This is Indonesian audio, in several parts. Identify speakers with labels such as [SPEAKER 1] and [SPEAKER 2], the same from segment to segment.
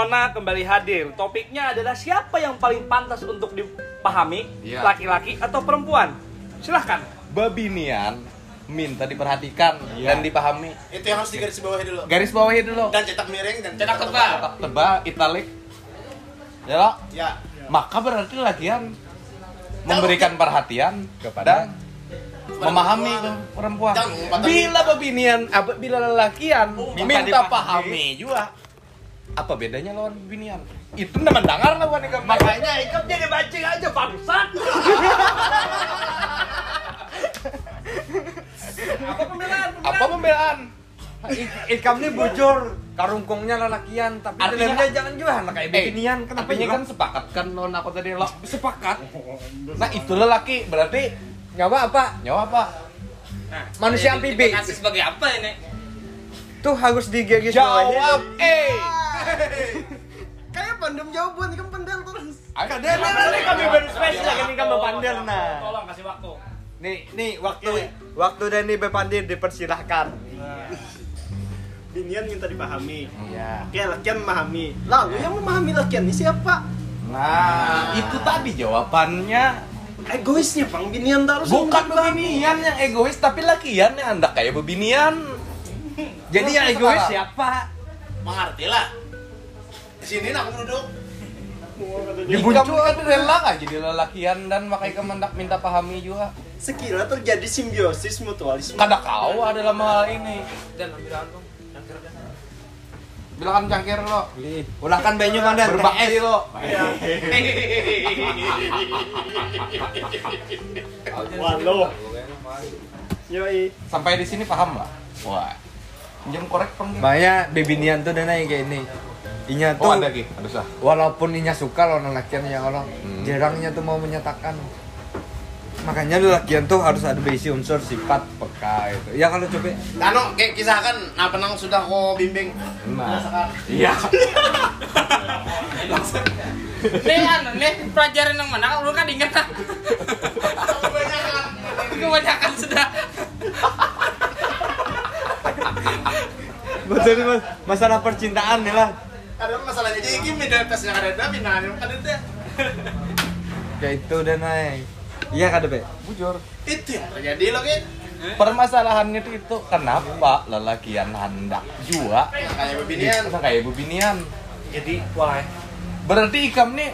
[SPEAKER 1] Nona kembali hadir. Topiknya adalah siapa yang paling pantas untuk dipahami,
[SPEAKER 2] Iya.
[SPEAKER 1] laki-laki atau perempuan? Silahkan.
[SPEAKER 2] Babinian minta diperhatikan
[SPEAKER 1] Iya.
[SPEAKER 2] dan dipahami.
[SPEAKER 3] Itu yang harus digarisbawahi dulu.
[SPEAKER 2] Garis bawahi dulu.
[SPEAKER 3] Dan cetak miring dan
[SPEAKER 1] Cetak tebal.
[SPEAKER 2] Cetak tebal, italik. Ya.
[SPEAKER 3] Ya.
[SPEAKER 2] maka berarti lakian memberikan perhatian
[SPEAKER 3] Kepada-
[SPEAKER 2] dan memahami
[SPEAKER 3] perempuan.
[SPEAKER 2] perempuan. Bila babinian, bila lelakian
[SPEAKER 1] Minta
[SPEAKER 2] minta,
[SPEAKER 1] dipahami.
[SPEAKER 2] pahami juga. Apa bedanya lawan babinian? Itu nama dengar lawan ikam.
[SPEAKER 1] Makanya ikam jadi mancing aja bangsat. Apa pembelaan?
[SPEAKER 2] Apa pembelaan?
[SPEAKER 4] Ikam nih bujur, karungkungnya lelakian, tapi
[SPEAKER 2] Artinya-
[SPEAKER 4] jangan juga anak kayak beginian. Kenapa juga?
[SPEAKER 2] kan sepakat kan non aku tadi lo sepakat. Nah itu lelaki berarti
[SPEAKER 4] nyawa apa?
[SPEAKER 2] nyawa apa?
[SPEAKER 4] Manusia amfibi.
[SPEAKER 1] Kasih sebagai apa ini?
[SPEAKER 4] Tuh harus digigit
[SPEAKER 2] Jawab eh.
[SPEAKER 4] Kayak pandem jawaban, ikam pandel terus.
[SPEAKER 2] Ada
[SPEAKER 4] Ada ada kami baru spesial kan ikam bepandel nah.
[SPEAKER 1] Tolong kasih waktu.
[SPEAKER 4] Nih, nih waktu waktu dan nih bepandel dipersilahkan.
[SPEAKER 5] Binian minta dipahami.
[SPEAKER 2] Iya.
[SPEAKER 5] Oke, lakian memahami. Lalu yang memahami lakian ini siapa?
[SPEAKER 2] Nah, itu tadi jawabannya.
[SPEAKER 5] Egoisnya, Bang. Binian tak harus
[SPEAKER 2] Bukan bebinian yang egois, tapi lakian yang anda kayak bebinian.
[SPEAKER 4] Jadi yang
[SPEAKER 2] Terus
[SPEAKER 4] egois siapa?
[SPEAKER 3] Mengerti lah. Di sini nak aku duduk.
[SPEAKER 2] Kamu kan rela nggak jadi lelakian dan makanya kamu hendak minta pahami juga.
[SPEAKER 5] Sekira terjadi simbiosis mutualisme.
[SPEAKER 2] Kada kau adalah hal ini.
[SPEAKER 1] Dan ambil antum.
[SPEAKER 2] Bilang cangkir lo.
[SPEAKER 4] Ulahkan banyu mandel.
[SPEAKER 2] Berbakti lo.
[SPEAKER 5] Waduh. Yoi.
[SPEAKER 2] Sampai di sini paham nggak? Wah. Jam korek peng.
[SPEAKER 4] Banyak bebinian tuh dana yang kayak ini. Inya tuh
[SPEAKER 2] Oh ada lagi, ada sah.
[SPEAKER 4] walaupun inya suka lawan lakian ya Allah,
[SPEAKER 2] Hmm.
[SPEAKER 4] jarangnya tuh mau menyatakan. Makanya lakian tuh harus ada basic unsur sifat peka itu. Ya kalau coba
[SPEAKER 3] Anu, kayak kisahkan, nah penang sudah kau bimbing.
[SPEAKER 2] Nah. Iya.
[SPEAKER 1] Nih, anu, nih pelajaran yang mana? Lu kan ingat kan? Kebanyakan sudah.
[SPEAKER 4] betul masalah percintaan nih lah.
[SPEAKER 3] Ada masalahnya jadi gini, ada tesnya ada ada, binaan yang ada ada.
[SPEAKER 4] Kayak itu dan naik. Iya kada be.
[SPEAKER 2] Bujur.
[SPEAKER 3] Itu yang terjadi loh, kayak.
[SPEAKER 2] Permasalahannya itu itu kenapa lelakian hendak juga
[SPEAKER 3] Kayak bebinian.
[SPEAKER 2] Kayak bebinian.
[SPEAKER 1] Jadi, wah.
[SPEAKER 2] Berarti ikam nih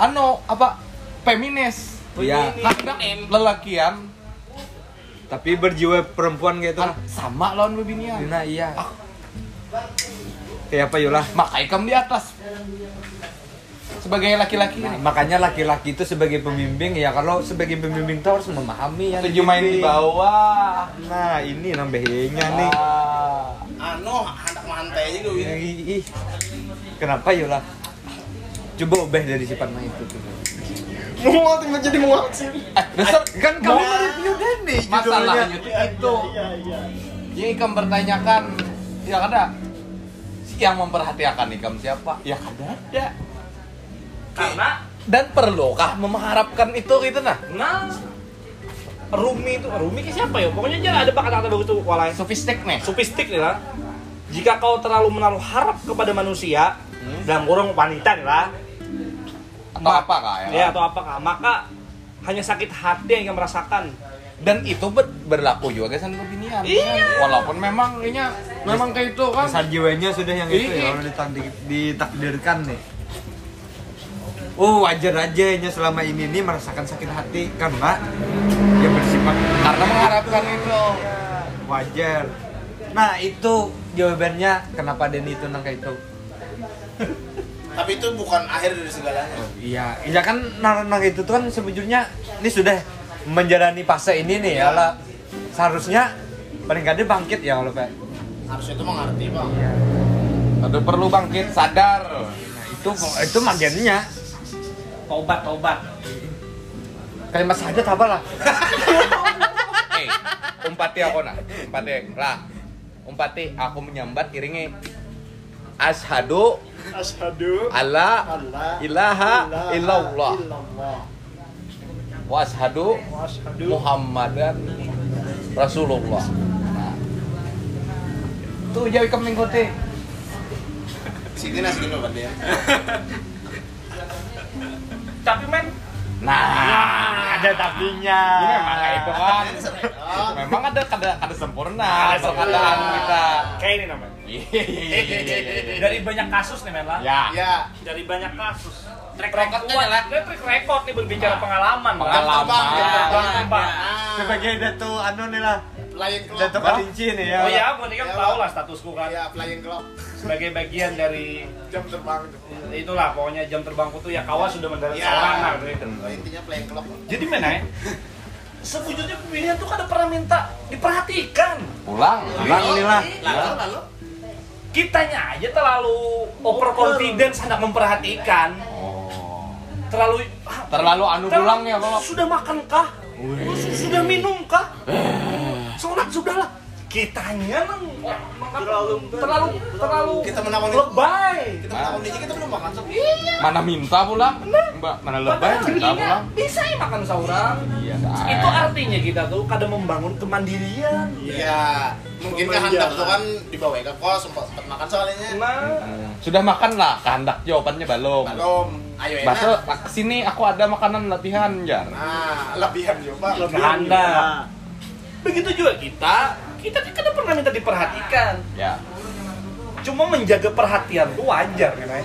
[SPEAKER 2] ano apa feminis.
[SPEAKER 4] Iya.
[SPEAKER 2] Hendak lelakian
[SPEAKER 4] Tapi berjiwa perempuan gitu.
[SPEAKER 2] kan sama lawan bebinian.
[SPEAKER 4] Dina iya.
[SPEAKER 2] Ah.
[SPEAKER 4] Kayak apa yulah?
[SPEAKER 2] Maka ikam di atas. Sebagai laki-laki
[SPEAKER 4] Nah, makanya laki-laki itu sebagai pembimbing ya kalau sebagai pembimbing itu harus memahami yang
[SPEAKER 2] Setuju main di bawah.
[SPEAKER 4] Nah ini nambahnya nih.
[SPEAKER 2] Ah.
[SPEAKER 3] Anu, hendak mantai gue.
[SPEAKER 4] Ih, ih. Kenapa yulah? Coba ubah dari sifat mah itu tuh.
[SPEAKER 5] Muat yang jadi muat sih.
[SPEAKER 2] Eh, dasar
[SPEAKER 4] Kan kamu nge-review dan nih
[SPEAKER 2] masalahnya
[SPEAKER 4] judulnya.
[SPEAKER 2] itu itu.
[SPEAKER 5] Iya, iya.
[SPEAKER 2] Yang ikam bertanyakan, ya kada. Yang memperhatikan ikam siapa? Ya kada ada.
[SPEAKER 1] Karena
[SPEAKER 2] Dan perlukah mengharapkan itu gitu nah?
[SPEAKER 1] nah Rumi itu Rumi ke siapa ya? Pokoknya dia ada kata-kata begitu walai.
[SPEAKER 2] Sofistik nih.
[SPEAKER 1] Nih lah. Jika kau terlalu menaruh harap kepada manusia dalam kurung wanita nih lah,
[SPEAKER 2] Atau apa kah ya?
[SPEAKER 1] ya atau apakah, maka hanya sakit hati yang kamu merasakan.
[SPEAKER 2] Dan itu ber- berlaku juga kan bebinian.
[SPEAKER 1] Iya.
[SPEAKER 2] Walaupun memang ini memang kayak itu kan.
[SPEAKER 4] Besar jiwanya sudah yang itu
[SPEAKER 2] Iya.
[SPEAKER 4] ya kalau ditakdir- ditakdirkan nih. Oh wajar aja nya selama ini nih merasakan sakit hati karena dia bersifat
[SPEAKER 2] Karena mengharapkan itu.
[SPEAKER 4] wajar. Nah itu jawabannya kenapa Denny itu nang kayak itu.
[SPEAKER 3] Tapi itu bukan akhir dari segalanya.
[SPEAKER 4] Iya, iya kan nang, nang itu tuh kan sebetulnya ini sudah menjalani fase ini nih ya lah. Seharusnya paling gak ada bangkit ya kalau Pak.
[SPEAKER 3] Harusnya itu mengerti, Bang.
[SPEAKER 2] Ada perlu bangkit sadar.
[SPEAKER 4] Nah, itu itu magiannya.
[SPEAKER 1] Tobat, tobat.
[SPEAKER 4] Kalimat saja apa lah.
[SPEAKER 2] Eh, umpati aku nah. Umpati lah. Umpati aku menyambat iringi. Ashadu
[SPEAKER 5] Asyhadu
[SPEAKER 2] alla
[SPEAKER 5] alla
[SPEAKER 2] ilaha illallah wa ashadu
[SPEAKER 5] wa asyhadu
[SPEAKER 2] Muhammadan Rasulullah. Nah. Tuh jadi kami kote.
[SPEAKER 3] Sini nasi dulu Pak dia.
[SPEAKER 1] Tapi men,
[SPEAKER 2] Nah,
[SPEAKER 4] ada tapinya.
[SPEAKER 2] ini memang kayak itu kan. Memang ada kada kada sempurna
[SPEAKER 1] Ada
[SPEAKER 2] perkataan kita.
[SPEAKER 1] kayak ini namanya.
[SPEAKER 2] Iya iya iya.
[SPEAKER 1] Dari banyak kasus nih men lah.
[SPEAKER 2] Ya.
[SPEAKER 3] ya.
[SPEAKER 1] Dari banyak kasus. Track
[SPEAKER 5] Recordnya
[SPEAKER 1] record,
[SPEAKER 5] nyala.
[SPEAKER 1] track record nih berbicara
[SPEAKER 2] Nah.
[SPEAKER 1] pengalaman.
[SPEAKER 2] Pengalaman.
[SPEAKER 3] Terbang. Ah,
[SPEAKER 4] Sebagai datu anu nih lah.
[SPEAKER 3] Flying Club.
[SPEAKER 4] Datu kelinci nih ya.
[SPEAKER 1] Oh iya, berarti kan
[SPEAKER 3] Ya,
[SPEAKER 1] tahu lah statusku kan.
[SPEAKER 3] Iya, Flying Club.
[SPEAKER 1] Sebagai bagian dari
[SPEAKER 3] Jam terbang itu.
[SPEAKER 1] itulah pokoknya jam terbangku tuh ya kawas sudah mendarat
[SPEAKER 3] Ya.
[SPEAKER 1] seorang lah gitu.
[SPEAKER 3] Oh, intinya Flying Club.
[SPEAKER 1] Jadi mana ya? Sebujurnya pemilihan tuh kada pernah minta diperhatikan.
[SPEAKER 2] Pulang.
[SPEAKER 4] Pulang inilah.
[SPEAKER 3] Lalu lalu.
[SPEAKER 1] Kitanya aja terlalu overconfidence hendak memperhatikan.
[SPEAKER 2] Oh.
[SPEAKER 1] Terlalu ah,
[SPEAKER 2] Terlalu anu pulang ya kalau.
[SPEAKER 1] Sudah makan kah? Sudah minum kah? Sudahlah. Kitanya nang terlalu terlalu terlalu
[SPEAKER 3] Kita menawar
[SPEAKER 1] lebay.
[SPEAKER 3] Kita mau ini kita belum makan sob.
[SPEAKER 2] Mana minta pulang? Mbak, mana lebay minta pulang?
[SPEAKER 1] bisa ya makan seorang.
[SPEAKER 2] Iya.
[SPEAKER 1] Itu artinya kita tuh kadang membangun kemandirian.
[SPEAKER 3] Iya. Mungkin kehendak tuh kan dibawa ke kos sempat sempat makan soalnya.
[SPEAKER 1] Nah.
[SPEAKER 2] Sudah makan lah, kehendak jawabannya belum.
[SPEAKER 3] Belum. Ayo enak.
[SPEAKER 2] Baso, sini aku ada makanan latihan, Jar.
[SPEAKER 3] Nah, lebihan juga.
[SPEAKER 1] Anda. Begitu juga kita, kita kan kadang pernah minta diperhatikan.
[SPEAKER 2] Ya.
[SPEAKER 1] Cuma menjaga perhatian tuh wajar kan ya.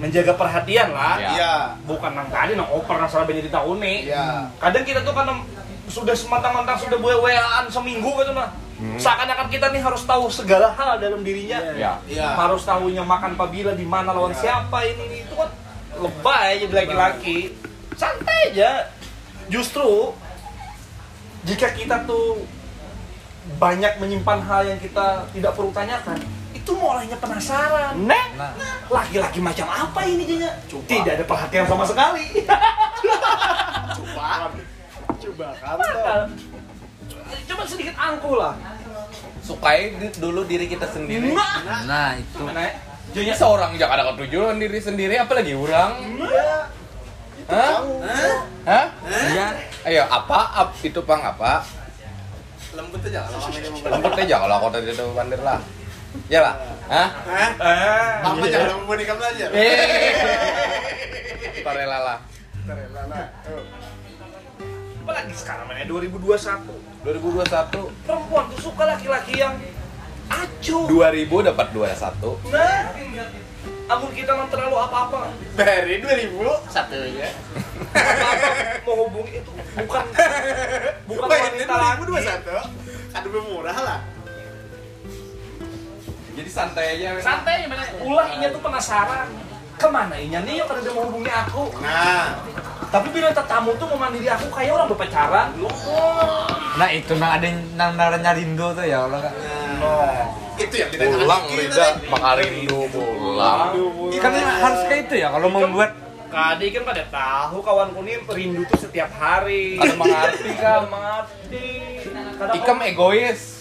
[SPEAKER 1] Menjaga perhatian lah.
[SPEAKER 2] Ya.
[SPEAKER 3] Iya.
[SPEAKER 1] Bukan nang tadi nang oper nang salah di tahun nih.
[SPEAKER 3] Iya.
[SPEAKER 1] Kadang kita tuh kadang sudah semantang-mantang sudah buaya-buayaan seminggu gitu mah.
[SPEAKER 2] Hmm.
[SPEAKER 1] Seakan-akan kita nih harus tahu segala hal dalam dirinya.
[SPEAKER 2] Ya.
[SPEAKER 3] Iya.
[SPEAKER 1] Harus tahunya makan pabila di mana lawan siapa ini, ini itu kan lebay jadi laki-laki. Santai aja. Justru jika kita tuh banyak menyimpan hal yang kita tidak perlu tanyakan, itu mulainya penasaran.
[SPEAKER 2] Nah,
[SPEAKER 1] Laki-laki macam apa ini jadinya? Tidak ada perhatian sama sekali.
[SPEAKER 3] Coba.
[SPEAKER 5] Coba
[SPEAKER 1] Padahal, Coba sedikit angkuh lah.
[SPEAKER 2] sukai di- dulu diri kita sendiri.
[SPEAKER 1] Nah,
[SPEAKER 4] Nah, itu.
[SPEAKER 1] mana ya?
[SPEAKER 2] Jadi seorang jangan ada ketujuan diri sendiri, apalagi orang.
[SPEAKER 3] Iya.
[SPEAKER 2] Hah? Hah?
[SPEAKER 4] Iya.
[SPEAKER 2] Ayo, apa? Ap, itu pang apa?
[SPEAKER 3] Lembut aja kalau
[SPEAKER 2] Lembut aja kalau aku tadi itu bandir lah. Ya lah. Hah?
[SPEAKER 3] Hah?
[SPEAKER 1] Eh,
[SPEAKER 3] Apa jangan mau nikah belajar?
[SPEAKER 2] Kita rela lah.
[SPEAKER 3] Rela lah.
[SPEAKER 1] Apalagi sekarang mana 2021.
[SPEAKER 2] 2021
[SPEAKER 1] Perempuan tuh suka laki-laki yang acuh.
[SPEAKER 2] 2000 dapat 21
[SPEAKER 1] Nah, amun kita nggak terlalu apa-apa,
[SPEAKER 3] Dari 2000 satu ya.
[SPEAKER 1] apa-apa mau hubungi itu bukan bukan
[SPEAKER 3] Bayangin
[SPEAKER 1] wanita lagi.
[SPEAKER 3] 2021. Kan lebih murah lah.
[SPEAKER 2] jadi santai aja
[SPEAKER 1] Santai mana? Ulah inya tuh penasaran. Ke mana inya nih yang kada mau hubungi aku?
[SPEAKER 3] Nah,
[SPEAKER 1] Tapi bila tetamu tuh memandiri aku kayak orang berpacaran.
[SPEAKER 4] Nah, itu nang ada nang naranya rindu tuh ya Allah Kak.
[SPEAKER 3] nah. Itu yang kita
[SPEAKER 2] pulang Rida
[SPEAKER 3] tadi.
[SPEAKER 2] Bang Arindu pulang
[SPEAKER 4] Kan harus kayak itu ya kalau membuat
[SPEAKER 1] Kadi kan pada tahu kawanku nih rindu tuh setiap hari.
[SPEAKER 2] Kada mengerti.
[SPEAKER 1] Kada mengerti.
[SPEAKER 2] Ikam egois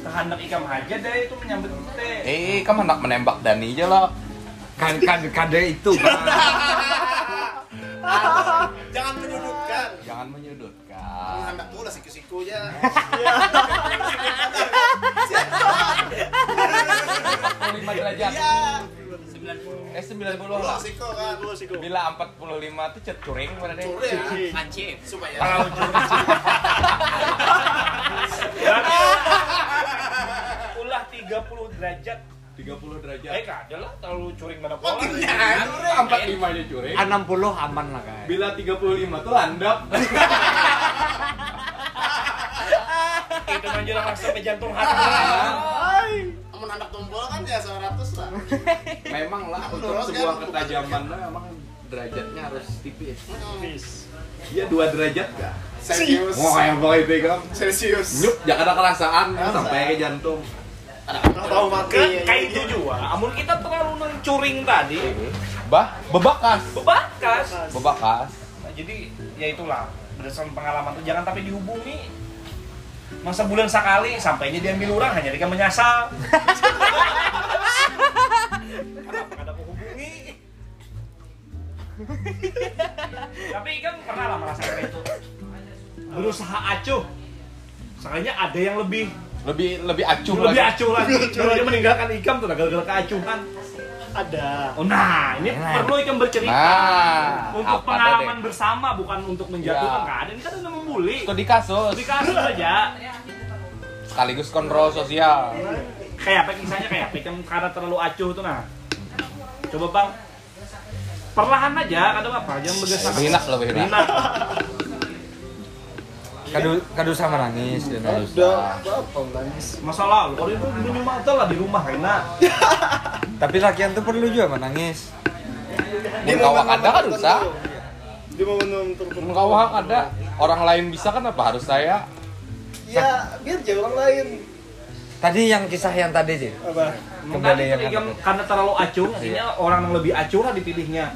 [SPEAKER 1] kehendak ikam aja deh itu menyambut teh.
[SPEAKER 2] Eh, kamu hendak menembak Dani aja lah
[SPEAKER 4] kan kan kade itu.
[SPEAKER 3] Jangan menyudutkan.
[SPEAKER 2] Jangan menyudutkan
[SPEAKER 3] Hendak pula siku-siku aja.
[SPEAKER 2] 45 derajat
[SPEAKER 3] Iya.
[SPEAKER 2] Eh 90
[SPEAKER 3] Pulau
[SPEAKER 2] lah
[SPEAKER 3] siku kan.
[SPEAKER 2] Bila 45 tuh cet curing pada deh
[SPEAKER 3] Curi ya.
[SPEAKER 5] Pancing.
[SPEAKER 3] Supaya.
[SPEAKER 1] Kalau ulah 30 derajat.
[SPEAKER 2] 30 derajat
[SPEAKER 1] Eh kada lah terlalu curing mana
[SPEAKER 3] Makin
[SPEAKER 1] pola.
[SPEAKER 3] nyari.
[SPEAKER 2] 45 aja curing
[SPEAKER 4] 60 aman lah Kak.
[SPEAKER 2] Bila 35 tuh landap
[SPEAKER 1] Itu menjelang sampai jantung hati.
[SPEAKER 3] Anak tumpul kan ya 100 lah.
[SPEAKER 2] Memang lah untuk
[SPEAKER 3] Terus
[SPEAKER 2] sebuah
[SPEAKER 3] kan,
[SPEAKER 2] ketajaman lah emang derajatnya harus tipis
[SPEAKER 3] Hmm.
[SPEAKER 2] Iya 2 derajat kah?
[SPEAKER 3] Celsius.
[SPEAKER 2] Wah yang itu kan
[SPEAKER 3] Celsius.
[SPEAKER 2] Nyup, jangan ada kerasaan
[SPEAKER 3] Kerasa.
[SPEAKER 2] sampai ke jantung
[SPEAKER 3] Tahu mati.
[SPEAKER 1] Kan kayak itu juga. Amun kita terlalu nang curing tadi,
[SPEAKER 2] Bah, bebakas
[SPEAKER 1] bebakas.
[SPEAKER 2] Bebakas
[SPEAKER 1] Nah, jadi ya itulah berdasarkan pengalaman tuh jangan tapi dihubungi masa bulan sekali sampainya diambil orang hanya dia menyasar kada aku hubungi tapi kan pernah lah merasakan itu berusaha acuh soalnya ada yang lebih
[SPEAKER 2] Lebih lebih acuh
[SPEAKER 1] lebih
[SPEAKER 2] lagi.
[SPEAKER 1] acuh lagi Dulu dia meninggalkan ikam tuh gara-gara keacuhan
[SPEAKER 5] Ada.
[SPEAKER 1] oh nah ini
[SPEAKER 4] Nah.
[SPEAKER 1] perlu ikam bercerita
[SPEAKER 2] Nah,
[SPEAKER 1] untuk pengalaman
[SPEAKER 2] tadi?
[SPEAKER 1] bersama bukan untuk menjatuhkan
[SPEAKER 2] Ya.
[SPEAKER 1] ada ini kan udah membuli
[SPEAKER 2] Itu di kasus.
[SPEAKER 1] di kasus aja
[SPEAKER 2] Sekaligus kontrol sosial.
[SPEAKER 1] kayak apa kisahnya kayak apa Ikam karena terlalu acuh tuh nah coba bang perlahan aja kadang apa jangan
[SPEAKER 2] enak, lebih enak.
[SPEAKER 1] Enak.
[SPEAKER 4] Kadu kadu sama nangis dan halus.
[SPEAKER 5] Ada apa nangis?
[SPEAKER 1] masalah kalau itu minum mata lah di rumah enak
[SPEAKER 4] Tapi lakian tuh perlu juga menangis.
[SPEAKER 2] Mun kawak ada kan usah.
[SPEAKER 5] Di momen tertentu.
[SPEAKER 2] Kawak ada. Orang lain bisa kan apa harus saya?
[SPEAKER 5] Ya, biar aja orang lain.
[SPEAKER 4] Tadi yang kisah yang tadi sih.
[SPEAKER 5] Apa?
[SPEAKER 1] Mungkin
[SPEAKER 4] Kembali yang apa?
[SPEAKER 1] karena terlalu acuh, artinya orang yang lebih acuh lah dipilihnya.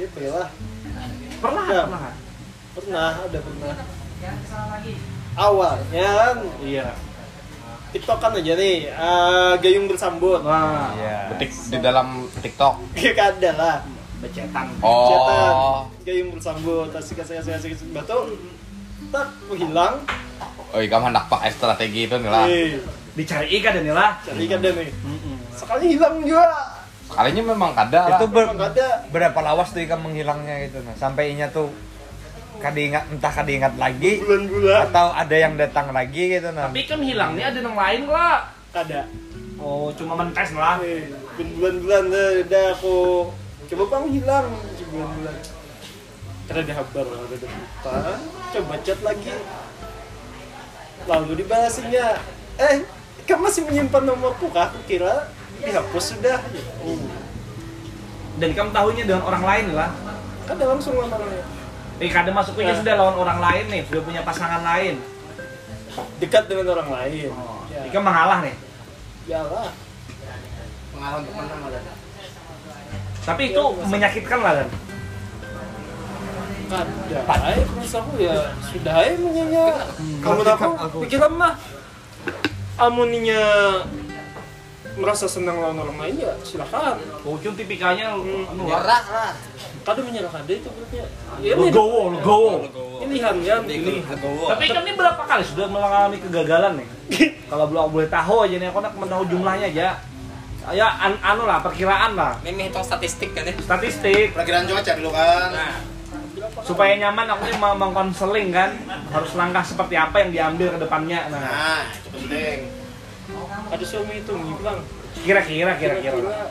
[SPEAKER 5] Ya lah.
[SPEAKER 1] Pernah,
[SPEAKER 5] Ya.
[SPEAKER 1] pernah.
[SPEAKER 5] Pernah, ada pernah. Awalnya kan
[SPEAKER 1] Iya.
[SPEAKER 5] TikTokan aja nih, eh, gayung bersambut.
[SPEAKER 1] Wah,
[SPEAKER 4] Iya.
[SPEAKER 2] Ketik di dalam TikTok.
[SPEAKER 5] Gak ada lah.
[SPEAKER 1] Becetan.
[SPEAKER 5] Cetan,
[SPEAKER 2] Oh.
[SPEAKER 5] gayung bersambut, asik asik asik asik, batu, tak hilang.
[SPEAKER 2] Oh, kamu hendak pakai strategi itu nih lah.
[SPEAKER 5] Eh,
[SPEAKER 1] Dicari ikan dan lah.
[SPEAKER 5] cari ikan deh nih. Sekali hilang juga.
[SPEAKER 2] Sekalinya memang kada lah.
[SPEAKER 4] Itu ber-
[SPEAKER 5] ada.
[SPEAKER 4] berapa lawas tuh ikan menghilangnya gitu nah. Sampai inya tuh kadingat entah kadingat lagi
[SPEAKER 5] Bulan-bulan.
[SPEAKER 4] atau ada yang datang lagi gitu nah.
[SPEAKER 1] Tapi kan hilangnya ada yang lain lah.
[SPEAKER 5] Ada.
[SPEAKER 1] Oh, cuma mentes lah.
[SPEAKER 5] Eh, bulan-bulan dah, dah aku coba bang hilang bulan-bulan. Karena dia kabar ada depan, coba chat lagi. Lalu dibalasinnya, eh kamu masih menyimpan nomorku kah? Aku kira dihapus sudah. Oh,
[SPEAKER 1] Dan kamu tahunya dengan orang lain lah.
[SPEAKER 5] kan ada langsung nomornya.
[SPEAKER 1] Eh, kadang masuknya sudah lawan orang lain nih, sudah punya pasangan lain.
[SPEAKER 5] Dekat dengan orang lain.
[SPEAKER 1] Oh,
[SPEAKER 5] Ya,
[SPEAKER 1] Ikam mengalah nih.
[SPEAKER 5] ya lah.
[SPEAKER 3] Pengalaman untuk menang ada.
[SPEAKER 1] Tapi itu menyakitkan lah kan.
[SPEAKER 5] Ada. Ay, terus aku ya sudah ay menyanyi. Kamu tahu? Pikiran mah. Amuninya merasa senang lawan orang lain ya silakan.
[SPEAKER 1] Tipikalnya anu lah.
[SPEAKER 3] Berat lah.
[SPEAKER 5] Kado menyerahkan dia itu berarti. Ya, ini
[SPEAKER 1] Legowo, legowo.
[SPEAKER 5] pilihan kan pilih.
[SPEAKER 1] Tapi kan ini berapa kali sudah mengalami kegagalan nih? Kalau belum boleh tahu aja nih, aku nak tahu jumlahnya aja. Ya, an anu lah, perkiraan lah.
[SPEAKER 6] Ini hitung statistik kan ya.
[SPEAKER 1] Statistik
[SPEAKER 3] Perkiraan cuaca dulu kan.
[SPEAKER 6] Nah,
[SPEAKER 1] supaya nyaman aku nih mau mengkonseling kan harus langkah seperti apa yang diambil ke depannya. Nah,
[SPEAKER 3] Nah, itu penting.
[SPEAKER 5] Ada suami itu bilang.
[SPEAKER 1] kira-kira kira-kira.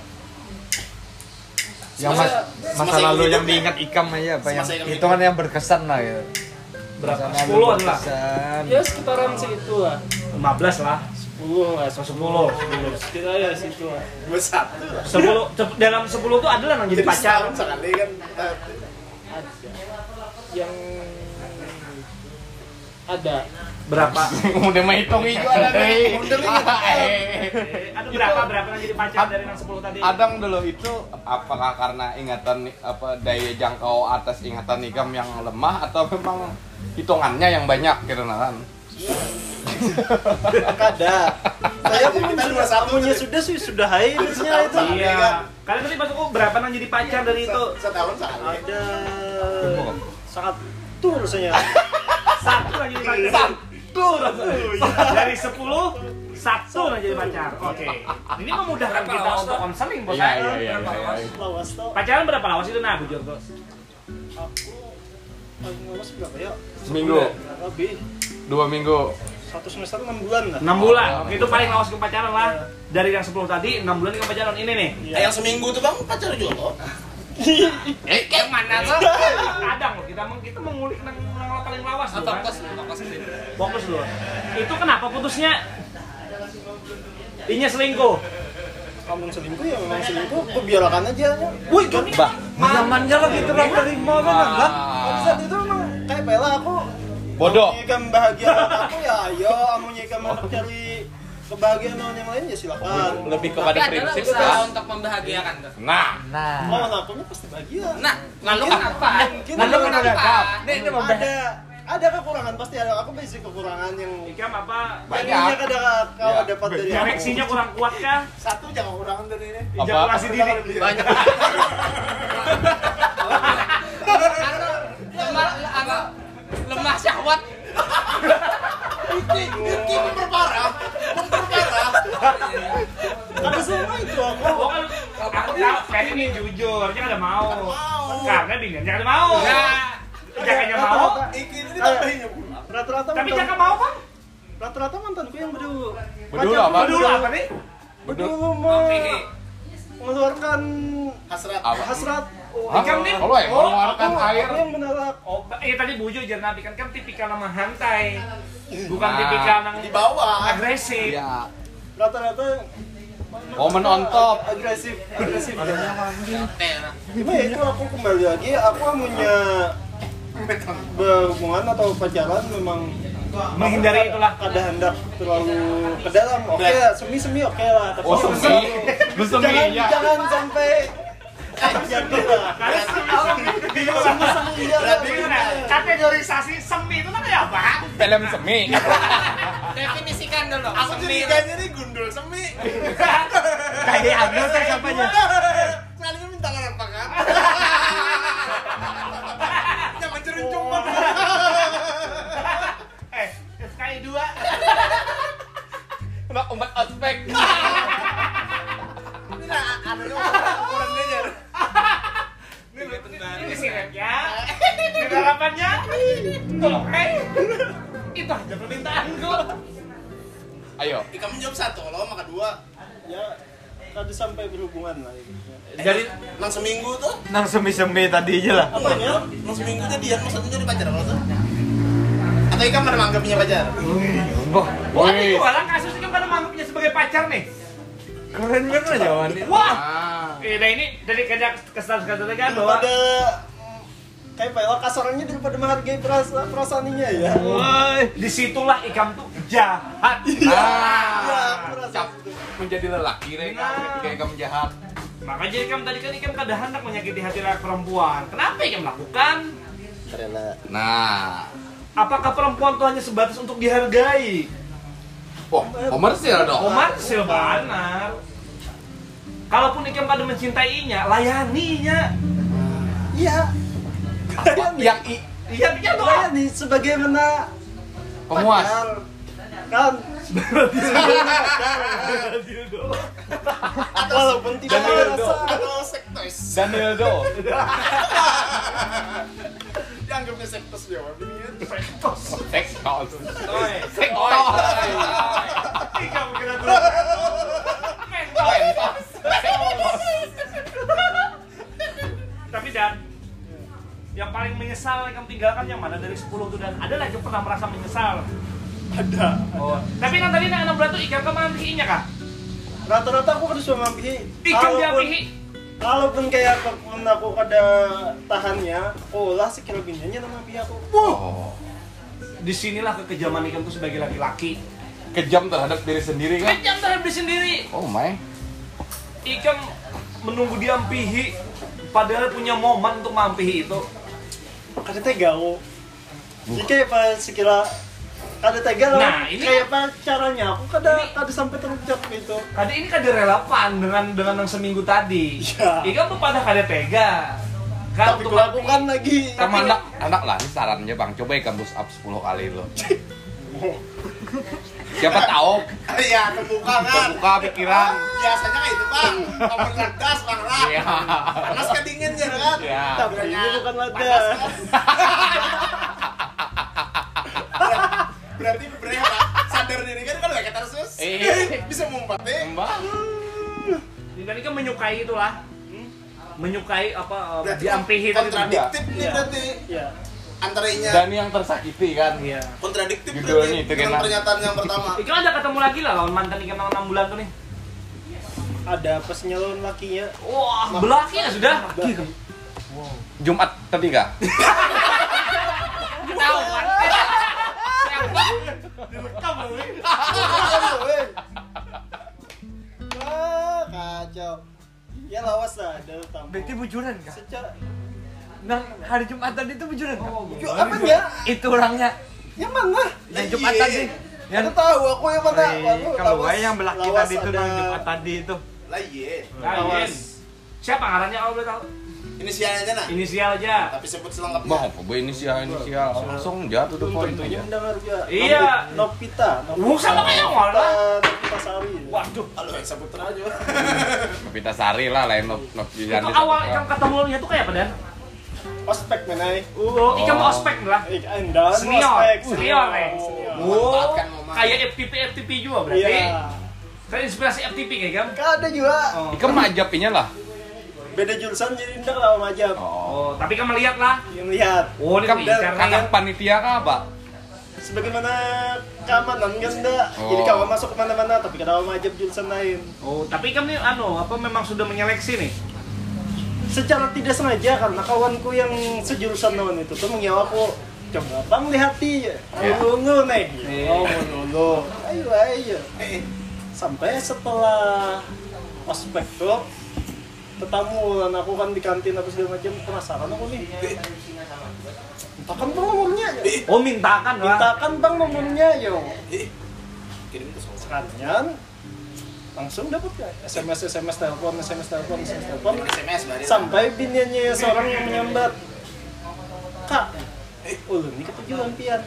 [SPEAKER 4] yang mas, masa lalu yang
[SPEAKER 3] nih.
[SPEAKER 4] diingat ikam aja apa yang
[SPEAKER 3] hidup
[SPEAKER 4] hitungan yang berkesan lah gitu.
[SPEAKER 1] Berapa?
[SPEAKER 4] Masa lalu
[SPEAKER 1] 10 adalah.
[SPEAKER 4] berkesan.
[SPEAKER 5] Ya sekitaran segitu lah.
[SPEAKER 1] 15 lah.
[SPEAKER 5] 10 lah,
[SPEAKER 1] 10.
[SPEAKER 5] 10. Sekitar ya situ lah.
[SPEAKER 3] Dua satu lah.
[SPEAKER 1] 10 cep- dalam 10 tuh ada lah yang jadi pacar.
[SPEAKER 3] sekali kan. eh,
[SPEAKER 5] Ada. Yang ada.
[SPEAKER 1] Berapa?
[SPEAKER 2] Udah mah hitung hijau ada nih.
[SPEAKER 1] Eh, ada berapa berapa yang jadi pacar dari yang 10 tadi?
[SPEAKER 2] Adang dulu itu apakah karena ingatan apa daya jangkau atas ingatan ikam yang lemah atau memang hitungannya yang banyak gitu nah kan?
[SPEAKER 5] Ada. Saya pun
[SPEAKER 3] Kita
[SPEAKER 5] sudah
[SPEAKER 3] dua satu
[SPEAKER 5] punya sudah sih sudah hai biasanya itu.
[SPEAKER 1] Iya. Kalian tadi masuk oh, berapa yang jadi pacar dari itu?
[SPEAKER 3] Setahun sekali.
[SPEAKER 5] Ada sangat tuh rasanya.
[SPEAKER 1] Satu yang jadi pacar. Satu. Dari 10 satu yang jadi pacar. Oke. Ini memudahkan kita untuk konseling bos
[SPEAKER 2] Iya
[SPEAKER 1] saya.
[SPEAKER 2] iya iya. iya, iya.
[SPEAKER 1] Pacaran berapa lawas itu nah, bujur tuh?
[SPEAKER 5] Aku paling lawas berapa ya?
[SPEAKER 2] Seminggu,
[SPEAKER 5] Lebih.
[SPEAKER 2] dua minggu.
[SPEAKER 5] Satu semester 6 bulan lah.
[SPEAKER 1] 6 bulan. Oke, itu paling lawas ke pacaran lah. Dari yang 10 tadi 6 bulan ke pacaran ini nih.
[SPEAKER 3] Eh, yang seminggu tuh bang pacar juga kok.
[SPEAKER 6] eh kayak mana tuh?
[SPEAKER 1] Kadang loh kita meng- kita mengulik nang nang paling lawas
[SPEAKER 6] Oh,
[SPEAKER 1] loh, kan.
[SPEAKER 6] fokus, fokus.
[SPEAKER 1] Fokus dulu. Itu kenapa putusnya? Inya selingkuh.
[SPEAKER 5] Kamu selingkuh ya memang selingkuh. Aku biarkan aja.
[SPEAKER 1] Wih, Joni
[SPEAKER 4] Bah, nyamannya lah gitu lah terima kan enggak?
[SPEAKER 5] Pada saat itu memang kayak Bella aku
[SPEAKER 2] Bodoh.
[SPEAKER 5] Kamu ikan bahagia aku ya ayo, kamu ikan mau cari kebahagiaan orang yang lain ya silakan.
[SPEAKER 2] Lebih
[SPEAKER 6] Tapi
[SPEAKER 2] kepada
[SPEAKER 6] adalah
[SPEAKER 2] prinsip
[SPEAKER 6] usaha
[SPEAKER 2] kan.
[SPEAKER 6] untuk membahagiakan tuh.
[SPEAKER 2] Nah,
[SPEAKER 4] Nah,
[SPEAKER 5] Lawan akunya pasti bahagia.
[SPEAKER 6] Nah, lalu kenapa?
[SPEAKER 5] mungkin
[SPEAKER 6] Lalu
[SPEAKER 5] ada-
[SPEAKER 6] kenapa?
[SPEAKER 4] Ini ini mau
[SPEAKER 5] ada ada kekurangan pasti ada. Aku pasti kekurangan yang
[SPEAKER 1] Ikam apa?
[SPEAKER 2] Banyak.
[SPEAKER 5] Jadinya kada kau
[SPEAKER 2] Ya.
[SPEAKER 5] dapat dari.
[SPEAKER 1] Koneksinya kurang kuat kah?
[SPEAKER 3] Satu jangan kurangan dari ini.
[SPEAKER 1] Ejakulasi diri.
[SPEAKER 6] Banyak. syahwat.
[SPEAKER 3] Iki, Iki memperparah, memperparah.
[SPEAKER 5] Ada semua itu aku.
[SPEAKER 1] Aku tahu, kan ini jujur, dia ada mau. Karena bingin jangan mau. Jangannya mau,
[SPEAKER 3] Iki ini ditambahin ya, Bu.
[SPEAKER 5] Rata-rata
[SPEAKER 1] tapi jangan mau bang.
[SPEAKER 5] rata-rata mantanku yang berdua.
[SPEAKER 2] Berdua apa?
[SPEAKER 1] Dulu apa nih?
[SPEAKER 5] Berdua mau mengeluarkan
[SPEAKER 3] Hasrat.
[SPEAKER 5] Hasrat. Oh,
[SPEAKER 2] Hah?
[SPEAKER 1] Ikan nih.
[SPEAKER 2] Kalau yang
[SPEAKER 1] Oh,
[SPEAKER 2] mengeluarkan
[SPEAKER 5] aku,
[SPEAKER 2] air
[SPEAKER 5] aku yang menolak.
[SPEAKER 1] Oh, iya tadi bujur jangan nabi kan kan tipikal nama hantai, bukan
[SPEAKER 2] Nah.
[SPEAKER 1] tipikal yang
[SPEAKER 3] Di bawah.
[SPEAKER 1] agresif.
[SPEAKER 2] ya
[SPEAKER 5] Rata-rata
[SPEAKER 2] momen on top
[SPEAKER 5] agresif, agresif. Cuma ya itu aku kembali lagi, aku punya berhubungan atau pacaran memang
[SPEAKER 1] Menghindari itulah.
[SPEAKER 5] ada hendak terlalu ke dalam. Oke, lah, semi-semi oke lah. Tapi
[SPEAKER 2] oh semi semi
[SPEAKER 5] jangan jangan sampai
[SPEAKER 1] kategorisasi semi itu kan kayak apa?
[SPEAKER 2] film semi
[SPEAKER 6] Definisikan dulu.
[SPEAKER 3] Aku
[SPEAKER 6] Semi.
[SPEAKER 3] curiganya nih gundul semi.
[SPEAKER 4] Kayak Agil tuh siapanya?
[SPEAKER 3] Kalian minta apa kan? Yang mencuri cuma.
[SPEAKER 1] Eh, SKI 2
[SPEAKER 2] Kena umat ospek
[SPEAKER 3] Ini lah anunya dia
[SPEAKER 1] siretnya, ini harapannya, tolong hei Itu aja permintaanku
[SPEAKER 2] ayo
[SPEAKER 3] Ika menjawab satu, kalau maka dua.
[SPEAKER 5] Ya, tadi sampai berhubungan lah. Gitu.
[SPEAKER 1] Jadi,
[SPEAKER 3] Nang seminggu tuh.
[SPEAKER 4] Nang semi-semi tadi aja lah.
[SPEAKER 5] Apanya?
[SPEAKER 3] Nang seminggu jadian maksudnya jadi pacar kalau tuh. Atau Ika mana menganggapnya pacar?
[SPEAKER 4] Wah,
[SPEAKER 1] wah malah kasus ini kan menganggapnya sebagai pacar nih
[SPEAKER 4] keren bener jawabannya.
[SPEAKER 1] Wah,
[SPEAKER 2] ah
[SPEAKER 1] eh, nah ini dari kerja kesal kesal kan bahwa
[SPEAKER 5] kayak Pak kasarnya daripada menghargai perasa, perasaannya ya.
[SPEAKER 1] Wah, di situlah ikam tuh jahat.
[SPEAKER 5] Ya,
[SPEAKER 2] nah
[SPEAKER 5] gitu.
[SPEAKER 2] menjadi lelaki Reka ketika kamu jahat
[SPEAKER 1] Makanya ikam tadi kan ikam kada hendak menyakiti hati perempuan. Kenapa ikam lakukan?
[SPEAKER 2] nah
[SPEAKER 1] Apakah perempuan tuh hanya sebatas untuk dihargai?
[SPEAKER 2] oh komersil dong
[SPEAKER 1] Omar silbanar. Kalaupun ikam pada mencintainya, layaninya.
[SPEAKER 5] Iya.
[SPEAKER 2] Apa? yang
[SPEAKER 1] Iya, dia tuh.
[SPEAKER 5] Saya nih sebagaimana
[SPEAKER 2] pemuas
[SPEAKER 5] pacar, kan walaupun tidak merasa
[SPEAKER 3] Atau sektos.
[SPEAKER 2] Daniel Do
[SPEAKER 3] Dianggapnya sektos jawabnya.
[SPEAKER 2] Sektos
[SPEAKER 1] Oi.
[SPEAKER 2] Sektos
[SPEAKER 1] Ikam kira tuh. Mentos. Yang paling menyesal yang kamu tinggalkan yang mana? Dari 10 tuh dan ada lagi yang pernah merasa menyesal?
[SPEAKER 5] Ada.
[SPEAKER 1] oh tapi kan tadi enam bulan tuh ikan kamu ampihinya kak?
[SPEAKER 5] Rata-rata aku harus memampihi.
[SPEAKER 1] ikan
[SPEAKER 5] Kalaupun-
[SPEAKER 1] diampihi
[SPEAKER 5] Kalaupun kayak apa pun aku kada tahannya, aku olah sekelebihannya nama pihak aku.
[SPEAKER 2] oh.
[SPEAKER 1] Di sinilah kekejaman ikan tuh sebagai laki-laki.
[SPEAKER 2] Kejam terhadap diri sendiri kan
[SPEAKER 1] kejam terhadap diri sendiri.
[SPEAKER 2] Oh my.
[SPEAKER 1] Ikan menunggu diampihi padahal punya momen untuk mampihi itu
[SPEAKER 5] Kada tega aku. Jadi kayak pas sekira kada tega lah.
[SPEAKER 1] Nah, ini-
[SPEAKER 5] kayak apa caranya aku kada
[SPEAKER 1] Ini-
[SPEAKER 5] kada sampai terucap gitu.
[SPEAKER 1] Kada ini kada relevan dengan dengan yang seminggu tadi.
[SPEAKER 5] Iya.
[SPEAKER 1] Ikan tuh pada kada tega. Kan
[SPEAKER 5] Tapi
[SPEAKER 1] untuk
[SPEAKER 5] kulakukan lagi.
[SPEAKER 1] Tapi
[SPEAKER 2] kamu
[SPEAKER 1] kan-
[SPEAKER 2] anak anak lah ini sarannya bang coba ikan push up 10 kali lo siapa tahu
[SPEAKER 3] Iya, kebuka kan.
[SPEAKER 2] terbuka pikiran
[SPEAKER 3] Biasanya kayak itu bang. Kompor gas bang lah.
[SPEAKER 2] Iya.
[SPEAKER 3] Panas ke dingin ya kan.
[SPEAKER 2] ya
[SPEAKER 5] Tapi ini bukan lada.
[SPEAKER 3] kan. Berarti berapa? Sadar diri kan kalau kayak terus.
[SPEAKER 2] Eh.
[SPEAKER 3] Bisa mumpat eh.
[SPEAKER 2] mbak
[SPEAKER 1] Dan ikan menyukai itulah. Menyukai apa uh,
[SPEAKER 3] Berarti
[SPEAKER 1] diampihi tadi tadi.
[SPEAKER 3] kontradiktif nih
[SPEAKER 5] Iya.
[SPEAKER 3] berarti
[SPEAKER 5] Ya.
[SPEAKER 3] Antara inya
[SPEAKER 2] dan yang tersakiti kan
[SPEAKER 1] Iya.
[SPEAKER 3] kontradiktif
[SPEAKER 2] Judulnya
[SPEAKER 3] berarti
[SPEAKER 2] itu
[SPEAKER 3] dengan
[SPEAKER 2] kan.
[SPEAKER 3] pernyataan yang pertama.
[SPEAKER 1] Ikan ada ketemu lagi lah lawan mantan ikan 6 bulan tuh nih.
[SPEAKER 5] Ada lawan lakinya.
[SPEAKER 1] Wah, belaki ya sudah.
[SPEAKER 2] Jumat ketiga
[SPEAKER 6] Tahu kan? Siapa?
[SPEAKER 5] Wah, kacau. Ya lawas lah, ada tamu.
[SPEAKER 4] Berarti bujuran kak?
[SPEAKER 5] Secara
[SPEAKER 4] Nang hari Jumat tadi itu bujuran kak?
[SPEAKER 5] Yo, apa ya?
[SPEAKER 4] Itu orangnya
[SPEAKER 5] Yang mana?
[SPEAKER 4] yang Jumat
[SPEAKER 3] Iya.
[SPEAKER 4] tadi.
[SPEAKER 5] Yang
[SPEAKER 4] Yang
[SPEAKER 5] tahu aku yang mana? Aku
[SPEAKER 4] kalau
[SPEAKER 5] lawas-
[SPEAKER 4] gue yang belaki
[SPEAKER 5] lawas
[SPEAKER 4] tadi itu
[SPEAKER 5] ada-
[SPEAKER 4] nang Jumat tadi itu.
[SPEAKER 3] Lah iya.
[SPEAKER 1] Lain. Siapa ngarannya kalau boleh tahu?
[SPEAKER 3] Inisial aja nah.
[SPEAKER 1] Inisial aja.
[SPEAKER 3] Tapi sebut selengkapnya.
[SPEAKER 2] Bang, apa bu inisial inisial langsung jatuh tuh poin aja.
[SPEAKER 1] Iya.
[SPEAKER 5] Novita
[SPEAKER 1] Uh, sama kayak yang mana?
[SPEAKER 5] Novita Sari
[SPEAKER 1] Waduh.
[SPEAKER 3] Halo, yang sebut aja.
[SPEAKER 2] Novita Sari lah lain Nov Nov
[SPEAKER 1] Itu awal ikan ketemunya tuh kayak apa dan?
[SPEAKER 5] Ospek menai
[SPEAKER 1] Oh, ikan
[SPEAKER 2] Oh.
[SPEAKER 1] ospek lah.
[SPEAKER 5] ikan dan
[SPEAKER 1] Senior.
[SPEAKER 5] ospek
[SPEAKER 1] Senior, eh.
[SPEAKER 5] senior.
[SPEAKER 1] Oh,
[SPEAKER 3] Memanfaatkan momen.
[SPEAKER 1] kayak FTP FTP juga berarti.
[SPEAKER 5] iya
[SPEAKER 1] Terinspirasi FTP kayak kan?
[SPEAKER 5] Kan ada juga
[SPEAKER 2] Ikan majapinya lah.
[SPEAKER 5] beda jurusan jadi ndak lah majap
[SPEAKER 2] Oh.
[SPEAKER 1] Oh, tapi kan melihat lah.
[SPEAKER 5] yang lihat
[SPEAKER 1] Oh, ini
[SPEAKER 2] Kan
[SPEAKER 1] ikan
[SPEAKER 2] kakak panitia kah apa?
[SPEAKER 5] sebagaimana keamanan kan enggak
[SPEAKER 2] Oh.
[SPEAKER 5] jadi kawan masuk ke mana-mana tapi kada majap jurusan lain
[SPEAKER 1] Oh, tapi kan ini anu, apa memang sudah menyeleksi nih?
[SPEAKER 5] Secara tidak sengaja karena kawanku yang sejurusan lawan itu tuh menyawa aku. Coba bang lihati
[SPEAKER 2] Ya.
[SPEAKER 5] nunggu nih.
[SPEAKER 1] Iya.
[SPEAKER 5] oh nunggu ayo ayo. Eh, sampai setelah ospek tuh tetamu dan aku kan di kantin apa segala macam penasaran aku nih. Mintakan bang nomornya. Ya
[SPEAKER 1] Oh, mintakan lah.
[SPEAKER 5] mintakan bang nomornya yo.
[SPEAKER 3] Eh, Kirim ke soal.
[SPEAKER 5] sekalian langsung dapat ya SMS SMS telepon SMS telepon SMS telepon.
[SPEAKER 3] SMS
[SPEAKER 5] sampai biniannya seorang yang menyambat. Kak eh. ulun ini ketujuan pian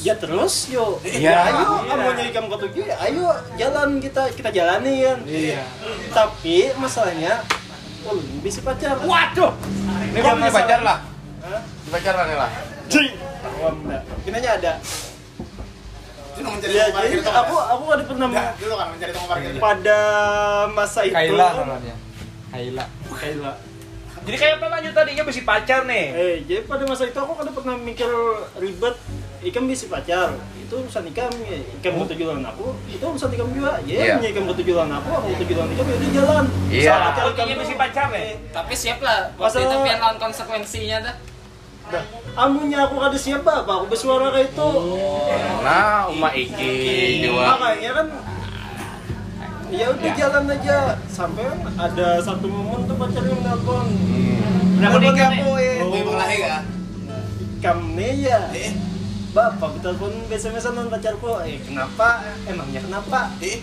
[SPEAKER 5] ya terus yo. Ya ayo kamu nyari kamu ketujuh ya ayo jalan kita kita jalani kan
[SPEAKER 1] Iya.
[SPEAKER 5] tapi masalahnya ulun bisa pacar
[SPEAKER 1] Waduh.
[SPEAKER 2] Ini punya pacar lah.
[SPEAKER 5] Hah?
[SPEAKER 2] Pacar lah nih lah.
[SPEAKER 5] Cing. Kinanya ada
[SPEAKER 3] Itu mau mencari
[SPEAKER 5] ya
[SPEAKER 3] tempat parkir
[SPEAKER 5] jadi aku aku ada pernah
[SPEAKER 3] Enggak, dulu kan mencari tempat parkir
[SPEAKER 5] pada masa itu
[SPEAKER 4] Kaila namanya. Kaila.
[SPEAKER 5] Kaila
[SPEAKER 1] Jadi kayak apa lanjut tadinya besi pacar nih.
[SPEAKER 5] Eh, jadi pada masa itu aku kan pernah mikir ribet ikan bisa pacar itu urusan ikam ya. ikan mau tujuan aku itu urusan ikam juga ya
[SPEAKER 2] Iya.
[SPEAKER 5] yeah. ikan mau tujuan aku aku mau tujuan ikam ya udah jalan
[SPEAKER 2] Iya.
[SPEAKER 5] Salah pacar ikam
[SPEAKER 1] Intinya
[SPEAKER 5] tuh.
[SPEAKER 1] besi pacar nih.
[SPEAKER 6] Tapi siap lah
[SPEAKER 5] Masalah-
[SPEAKER 6] itu pian lawan konsekuensinya dah.
[SPEAKER 5] Amunya aku kada siap apa aku bersuara kayak itu
[SPEAKER 2] Nah, Uma Iki juga.
[SPEAKER 5] makanya kan ya udah jalan aja sampai ada satu momen tuh pacar yang nelpon
[SPEAKER 1] Kenapa
[SPEAKER 5] Nelpon aku eh
[SPEAKER 3] Oh, Bang Lahi ya.
[SPEAKER 5] ya
[SPEAKER 3] Eh,
[SPEAKER 5] Bapak, telepon SMS-an dengan pacarku. Eh, kenapa? Emangnya kenapa?
[SPEAKER 3] eh,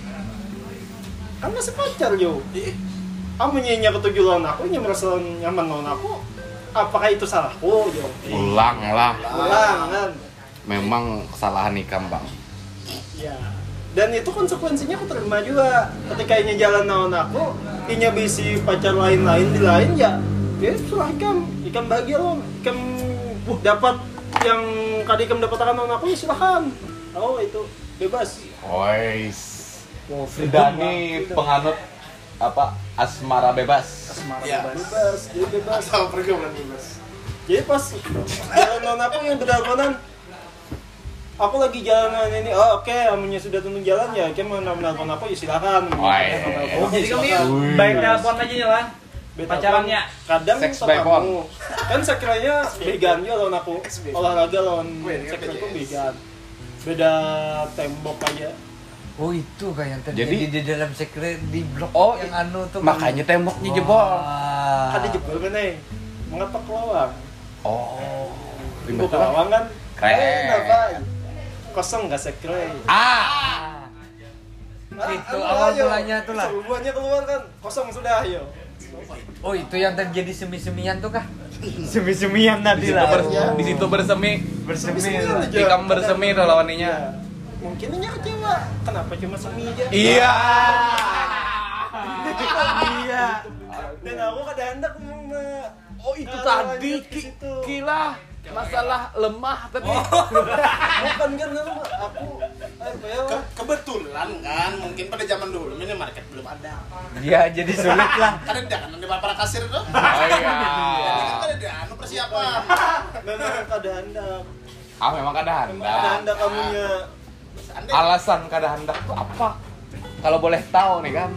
[SPEAKER 5] Kan masih pacar, yo.
[SPEAKER 3] eh.
[SPEAKER 5] Kamu nyanyi ketujuh lawan aku, yang merasa nyaman lawan aku. Apakah itu salahku, yo?
[SPEAKER 2] Ulang lah.
[SPEAKER 5] Ulang, kan?
[SPEAKER 2] Memang kesalahan ikam bang.
[SPEAKER 5] Ya. Dan itu konsekuensinya aku terima juga. Ketika ini jalan lawan aku, inya bisi pacar lain-lain di lain, ya. Ya, surah ikam. Ikam bahagia loh. Ikam uh, dapat yang kali ikam dapatkan lawan aku, ya silahkan. Oh, itu bebas.
[SPEAKER 2] Ois.
[SPEAKER 5] Oh,
[SPEAKER 2] Dani penganut apa asmara bebas.
[SPEAKER 5] Asmara
[SPEAKER 3] Ya.
[SPEAKER 5] bebas. Bebas, jadi bebas.
[SPEAKER 3] Asal pergaulan bebas.
[SPEAKER 5] Jadi pas jalan non aku yang berteleponan Aku lagi jalan ini, oh oke, amunya sudah tentu jalan ya, kayak mau nelfon aku ya silakan.
[SPEAKER 1] Oh, jadi kami
[SPEAKER 2] Wih.
[SPEAKER 1] baik telepon aja ya lah. Pacarannya.
[SPEAKER 5] kadang
[SPEAKER 2] Sex phone.
[SPEAKER 5] kan sekiranya vegan juga lawan aku olahraga lawan
[SPEAKER 3] ini
[SPEAKER 5] sekiranya aku vegan beda tembok aja
[SPEAKER 4] Oh itu kayak yang terjadi
[SPEAKER 2] Jadi-
[SPEAKER 4] di dalam secret di blok
[SPEAKER 2] Oh,
[SPEAKER 4] yang anu tuh.
[SPEAKER 2] Makanya temboknya jebol.
[SPEAKER 4] Wah.
[SPEAKER 5] ada jebol kan nih mengapa kelawang
[SPEAKER 2] Oh.
[SPEAKER 5] Ibu kelawang kan
[SPEAKER 2] Keren.
[SPEAKER 5] eh kenapa kosong gak sekre
[SPEAKER 4] Ah. Itu awal mulanya tuh lah.
[SPEAKER 5] Serubuannya keluar kan, kosong sudah, ayo.
[SPEAKER 4] Oh itu yang terjadi semi-semian tuh kah? Semi-semian
[SPEAKER 2] Di
[SPEAKER 4] tadi lah.
[SPEAKER 2] di situ bersemi.
[SPEAKER 4] Bersemi
[SPEAKER 5] Semi-semian
[SPEAKER 4] lah.
[SPEAKER 5] aja.
[SPEAKER 2] Ikam bersemi tuh lawannya.
[SPEAKER 5] Mungkin ini kecewa, kenapa cuma semi aja?
[SPEAKER 2] Iya.
[SPEAKER 4] Iya.
[SPEAKER 5] Dan aku kada hendak
[SPEAKER 2] Oh itu tadi kila masalah lemah tadi.
[SPEAKER 5] Bukan kan aku, ya?
[SPEAKER 3] Ke- kebetulan kan, mungkin pada zaman dulu minimarket belum ada.
[SPEAKER 4] Iya jadi sulit lah.
[SPEAKER 3] Kan ada kan di para kasir tuh.
[SPEAKER 2] Oh iya.
[SPEAKER 3] Kan ada anu persiapan.
[SPEAKER 5] Memang kada hendak.
[SPEAKER 2] Ah memang kada
[SPEAKER 5] Memang kada kamunya.
[SPEAKER 3] Andai
[SPEAKER 2] Alasan kada hendak tuh apa? Kalau boleh tahu nih kan.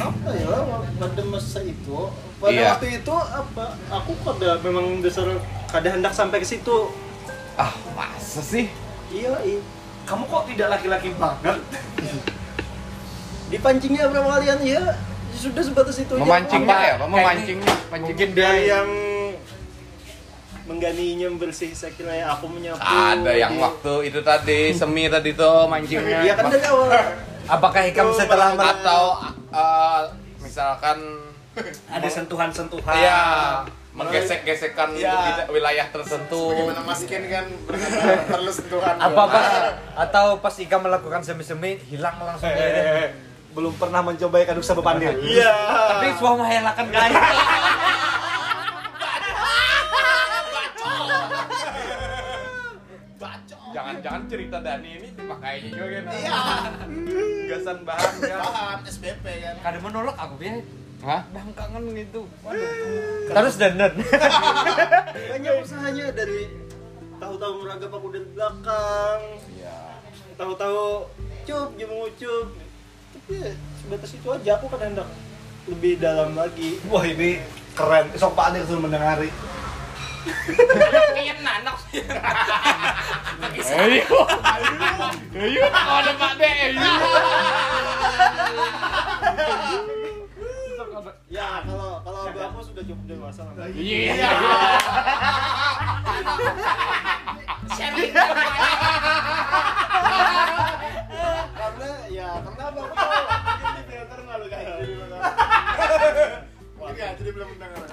[SPEAKER 5] Apa ya? Pada masa itu, pada
[SPEAKER 2] Iya.
[SPEAKER 5] waktu itu apa? Aku kada memang dasar kada hendak sampai ke situ.
[SPEAKER 2] Ah masa sih?
[SPEAKER 5] Iya, iya.
[SPEAKER 1] Kamu kok tidak laki-laki banget?
[SPEAKER 5] Dipancingnya berapa kalian ya? Sudah sebatas itu.
[SPEAKER 2] Memancingnya ya, memancingnya,
[SPEAKER 5] Mungkin
[SPEAKER 2] mancing
[SPEAKER 5] dia yang mengganinya bersih saya kira ya aku menyapu
[SPEAKER 2] Ada yang
[SPEAKER 5] di-
[SPEAKER 2] waktu itu tadi semi tadi tuh mancingnya.
[SPEAKER 5] Iya kan dari awal
[SPEAKER 4] Apakah Ikam
[SPEAKER 5] Oh,
[SPEAKER 4] setelah mer-
[SPEAKER 2] atau uh, misalkan
[SPEAKER 1] ada sentuhan-sentuhan
[SPEAKER 2] Iya, menggesek-gesekkan
[SPEAKER 3] Iya.
[SPEAKER 2] di wilayah tertentu.
[SPEAKER 3] Bagaimana maskin kan perlu sentuhan.
[SPEAKER 4] Apa apa atau pas Ika melakukan semi-semi hilang langsung
[SPEAKER 5] Eh,
[SPEAKER 4] gitu.
[SPEAKER 5] eh, eh, belum pernah mencoba ikan dusa bepandir. Iya.
[SPEAKER 4] Tapi semua menghelakan guys.
[SPEAKER 2] Jangan-jangan cerita Dani ini dipakainya juga kan?
[SPEAKER 3] Iya.
[SPEAKER 2] Gasan bahan kan?
[SPEAKER 3] Bahan SBP kan.
[SPEAKER 4] Kadang menolak aku ya.
[SPEAKER 2] Hah?
[SPEAKER 4] Bang kangen gitu. Waduh. Terus dandan.
[SPEAKER 5] Banyak usahanya dari tahu-tahu meragap aku dari belakang,
[SPEAKER 2] Iya.
[SPEAKER 5] tahu-tahu cup dia mau cup. Tapi ya, sebatas itu aja aku kan hendak lebih dalam lagi.
[SPEAKER 1] wah ini keren sok pak Ade suruh mendengari
[SPEAKER 6] Kayak nanak.
[SPEAKER 2] Ayo, ayo, ada Pak De.
[SPEAKER 5] Ya kalau kalau abah aku sudah cukup dewasa lah.
[SPEAKER 2] Iya.
[SPEAKER 6] Sharing.
[SPEAKER 5] Karena ya karena abah aku tahu ini filter malu kayak gini.
[SPEAKER 3] Ya, jadi belum mendengar.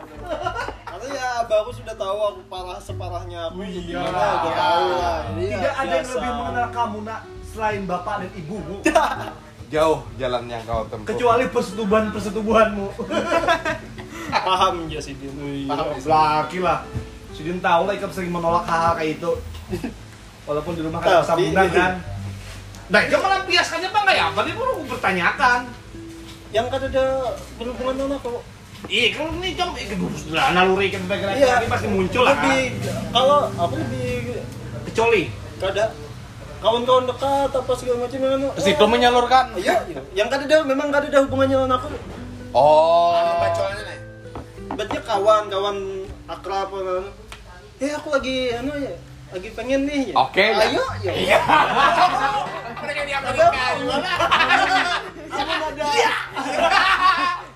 [SPEAKER 5] Ya aku sudah tahu aku parah separahnya aku
[SPEAKER 1] Iya.
[SPEAKER 5] gimana udah tahu lah. Jadi ya,
[SPEAKER 1] tidak ada yang
[SPEAKER 5] biasa.
[SPEAKER 1] lebih mengenal kamu nak selain bapak dan ibumu
[SPEAKER 2] Jauh jalan yang kau tempuh.
[SPEAKER 1] kecuali persetubuhan persetubuhanmu
[SPEAKER 5] paham ya sih dia.
[SPEAKER 3] Paham.
[SPEAKER 1] laki lah Sidin tahu lah Ikam sering menolak hal-hal kayak itu walaupun di rumah kan sambungan kan nah Ikam melampiaskannya apa kayak apa dia baru bertanyakan
[SPEAKER 5] Yang kan ada berhubungan dengan aku.
[SPEAKER 1] Iya kalau ini Ikam lah naluri Ikam sebagai
[SPEAKER 5] Iya.
[SPEAKER 1] laki-laki pasti muncul lah kan
[SPEAKER 5] Lebih kalau aku lebih
[SPEAKER 1] kecuali
[SPEAKER 5] kada kawan-kawan dekat apa segala macam yang anu.
[SPEAKER 2] Ke situ menyalurkan.
[SPEAKER 5] Iya, iya. yang kada ada memang kada ada hubungannya dengan aku.
[SPEAKER 2] Oh.
[SPEAKER 3] Bacoannya nih.
[SPEAKER 5] Berarti kawan, kawan akrab apa anu. Eh aku lagi anu ya, lagi pengen nih. ya.
[SPEAKER 2] Oke, ya.
[SPEAKER 5] Ayo, ya.
[SPEAKER 2] Iya.
[SPEAKER 6] Mereka di Amerika.
[SPEAKER 5] Kamu ada.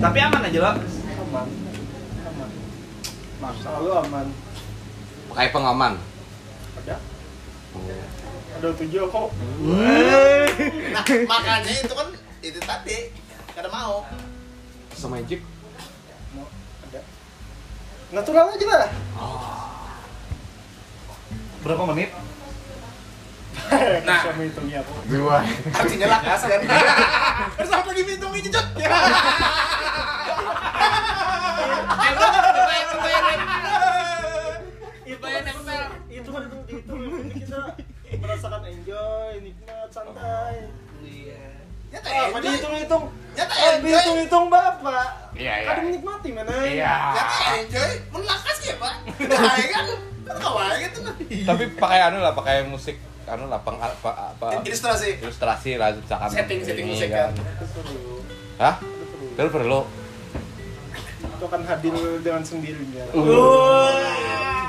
[SPEAKER 1] tapi aman aja lah
[SPEAKER 5] Aman. Aman. Selalu aman.
[SPEAKER 2] Pakai pengaman.
[SPEAKER 5] Ada. Ada tujuh kok.
[SPEAKER 3] Nah, makanya itu kan itu tadi. Kada mau.
[SPEAKER 2] Semagic.
[SPEAKER 5] Ada. Natural aja lah.
[SPEAKER 1] berapa menit
[SPEAKER 3] Nah.
[SPEAKER 5] Bisa menghitungnya aku.
[SPEAKER 2] Dua.
[SPEAKER 3] Artinya lakas kan. Terus sampai dihitung ini
[SPEAKER 6] Bayar nempel.
[SPEAKER 5] itu kan itu kita merasakan enjoy, nikmat, santai.
[SPEAKER 3] Ya
[SPEAKER 5] Ah,
[SPEAKER 3] tak
[SPEAKER 5] apa
[SPEAKER 3] enjoy.
[SPEAKER 5] dihitung-hitung?
[SPEAKER 3] Ya tak
[SPEAKER 5] Eh,
[SPEAKER 3] enjoy.
[SPEAKER 5] dihitung-hitung bapak.
[SPEAKER 2] Iya, iya.
[SPEAKER 5] Kadang menikmati mana?
[SPEAKER 2] Iya.
[SPEAKER 3] Ya tak enjoy. Mun lakas ya, Pak. Nah, kan. Kan kawan gitu.
[SPEAKER 2] Tapi pakai anu lah, pakai musik anu lah peng apa, apa
[SPEAKER 3] Ilustrasi.
[SPEAKER 2] ilustrasi lah misalkan
[SPEAKER 3] Setting- setting
[SPEAKER 2] ini
[SPEAKER 3] musik
[SPEAKER 2] kan.
[SPEAKER 3] kan.
[SPEAKER 5] Itu perlu.
[SPEAKER 2] Hah? Perlu perlu.
[SPEAKER 5] Itu akan hadir dengan sendirinya.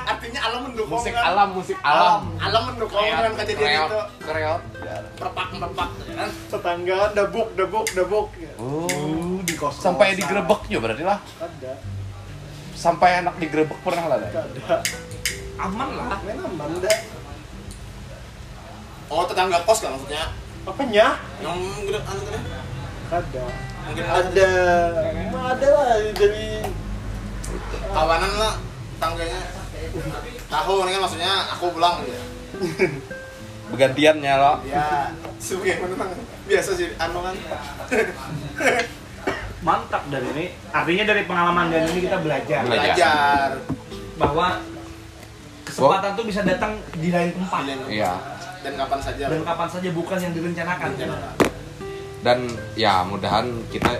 [SPEAKER 3] Artinya alam mendukung
[SPEAKER 2] Musik
[SPEAKER 3] kan.
[SPEAKER 2] alam, musik alam.
[SPEAKER 3] Alam mendukung dengan kejadian
[SPEAKER 2] Kreot,
[SPEAKER 3] itu.
[SPEAKER 2] kreot.
[SPEAKER 3] Perpak perpak kan.
[SPEAKER 5] Tetangga debuk debuk debuk. Ya.
[SPEAKER 2] Oh,
[SPEAKER 1] di kos
[SPEAKER 2] sampai digerebek juga berarti lah.
[SPEAKER 5] Ada.
[SPEAKER 2] Sampai anak digerebek pernah lah.
[SPEAKER 5] Ada.
[SPEAKER 1] aman lah
[SPEAKER 5] Main aman dah.
[SPEAKER 3] Oh, tetangga kos kan maksudnya.
[SPEAKER 5] Apanya?
[SPEAKER 3] Yang gede anu tadi.
[SPEAKER 5] Ada.
[SPEAKER 3] Mungkin
[SPEAKER 5] Ada. Emang ada lah dari
[SPEAKER 3] kawanan lah tangganya. Tahu ini kan maksudnya aku pulang gitu.
[SPEAKER 2] Bergantiannya lo.
[SPEAKER 3] Ya, sebagai mana biasa sih anu kan.
[SPEAKER 1] mantap dari ini artinya dari pengalaman dan ini kita belajar
[SPEAKER 2] Belajar.
[SPEAKER 3] Belajar.
[SPEAKER 1] bahwa kesempatan tuh bisa datang di lain tempat
[SPEAKER 2] Iya.
[SPEAKER 3] Dan kapan saja.
[SPEAKER 1] dan kapan saja bukan yang direncanakan
[SPEAKER 2] Dan ya mudahan kita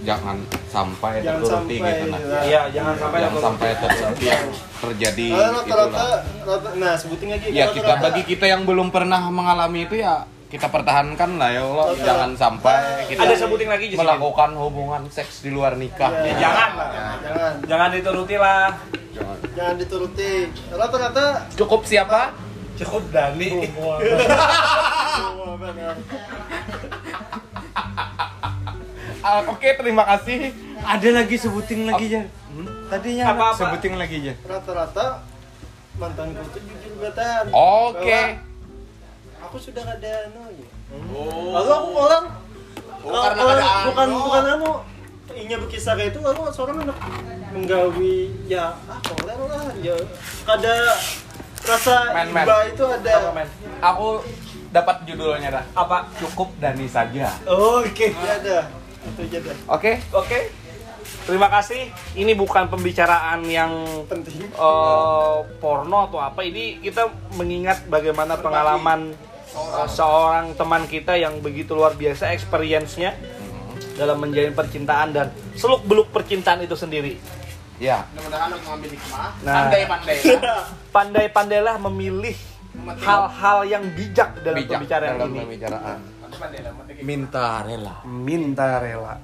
[SPEAKER 2] jangan sampai
[SPEAKER 5] Jangan
[SPEAKER 2] terturuti
[SPEAKER 5] sampai,
[SPEAKER 2] gitu nah.
[SPEAKER 5] ya.
[SPEAKER 1] iya jangan sampai
[SPEAKER 2] Jangan sampai terturuti yang terjadi
[SPEAKER 5] Ah, rata-rata rata- nah sebutin lagi
[SPEAKER 2] Ya kita bagi kita yang belum pernah mengalami itu ya kita pertahankan lah ya Allah jangan sampai kita
[SPEAKER 1] Ada sebutin lagi Jis.
[SPEAKER 2] melakukan hubungan seks di luar nikah
[SPEAKER 1] Ya, jangan lah.
[SPEAKER 5] Jangan,
[SPEAKER 1] Jangan dituruti lah.
[SPEAKER 5] jangan dituruti. Rata-rata
[SPEAKER 2] cukup siapa
[SPEAKER 1] Cukup Dani.
[SPEAKER 5] Benar.
[SPEAKER 2] Ah, oke terima kasih
[SPEAKER 4] Ada lagi sebutin lagi ya. Tadinya
[SPEAKER 1] Apa, apa?
[SPEAKER 4] sebutin lagi ya.
[SPEAKER 5] Rata-rata mantanku tuh jujur batan.
[SPEAKER 2] oke
[SPEAKER 5] Aku sudah ada anu ya. Lalu aku orang
[SPEAKER 3] Oh, karena ada anu.
[SPEAKER 5] bukan bukan anu inya berkisah kayak itu lalu seorang anak menggawi ya ah orang lah ya ada rasa
[SPEAKER 2] Men, men.
[SPEAKER 5] iba itu ada
[SPEAKER 2] aku dapat judulnya dah
[SPEAKER 1] Apa?
[SPEAKER 2] cukup Dani saja
[SPEAKER 5] oh, oke ya ada
[SPEAKER 2] oke
[SPEAKER 1] Oke. Terima kasih. Ini bukan pembicaraan yang
[SPEAKER 5] penting
[SPEAKER 1] eh, porno atau apa. Ini kita mengingat bagaimana pengalaman eh, seorang teman kita yang begitu luar biasa experience-nya dalam menjalin percintaan dan seluk beluk percintaan itu sendiri.
[SPEAKER 2] Ya
[SPEAKER 6] Mudah-mudahan lu ngambil hikmah.
[SPEAKER 1] Nah.
[SPEAKER 6] Pandai-pandai.
[SPEAKER 1] Pandai-pandailah memilih hal-hal yang bijak dalam
[SPEAKER 2] bijak
[SPEAKER 1] pembicaraan
[SPEAKER 2] dalam
[SPEAKER 1] ini.
[SPEAKER 2] pembicaraan
[SPEAKER 6] lah, pandai.
[SPEAKER 2] minta rela
[SPEAKER 1] Minta rela.